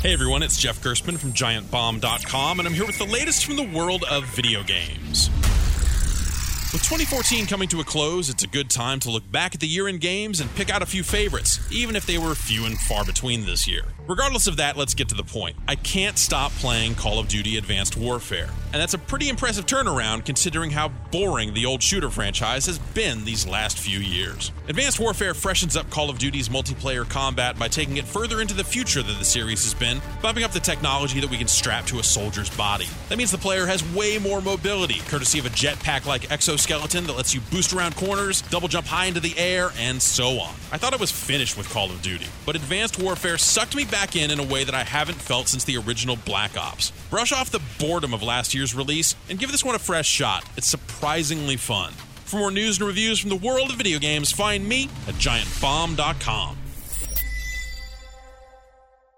Hey everyone, it's Jeff Gerstmann from GiantBomb.com, and I'm here with the latest from the world of video games. With 2014 coming to a close, it's a good time to look back at the year in games and pick out a few favorites, even if they were few and far between this year. Regardless of that, let's get to the point. I can't stop playing Call of Duty Advanced Warfare, and that's a pretty impressive turnaround considering how boring the old shooter franchise has been these last few years. Advanced Warfare freshens up Call of Duty's multiplayer combat by taking it further into the future than the series has been, bumping up the technology that we can strap to a soldier's body. That means the player has way more mobility, courtesy of a jetpack like exoskeleton that lets you boost around corners, double jump high into the air, and so on. I thought I was finished with Call of Duty, but Advanced Warfare sucked me back in in a way that I haven't felt since the original Black Ops. Brush off the boredom of last year's release and give this one a fresh shot. It's surprisingly fun. For more news and reviews from the world of video games, find me at giantbomb.com.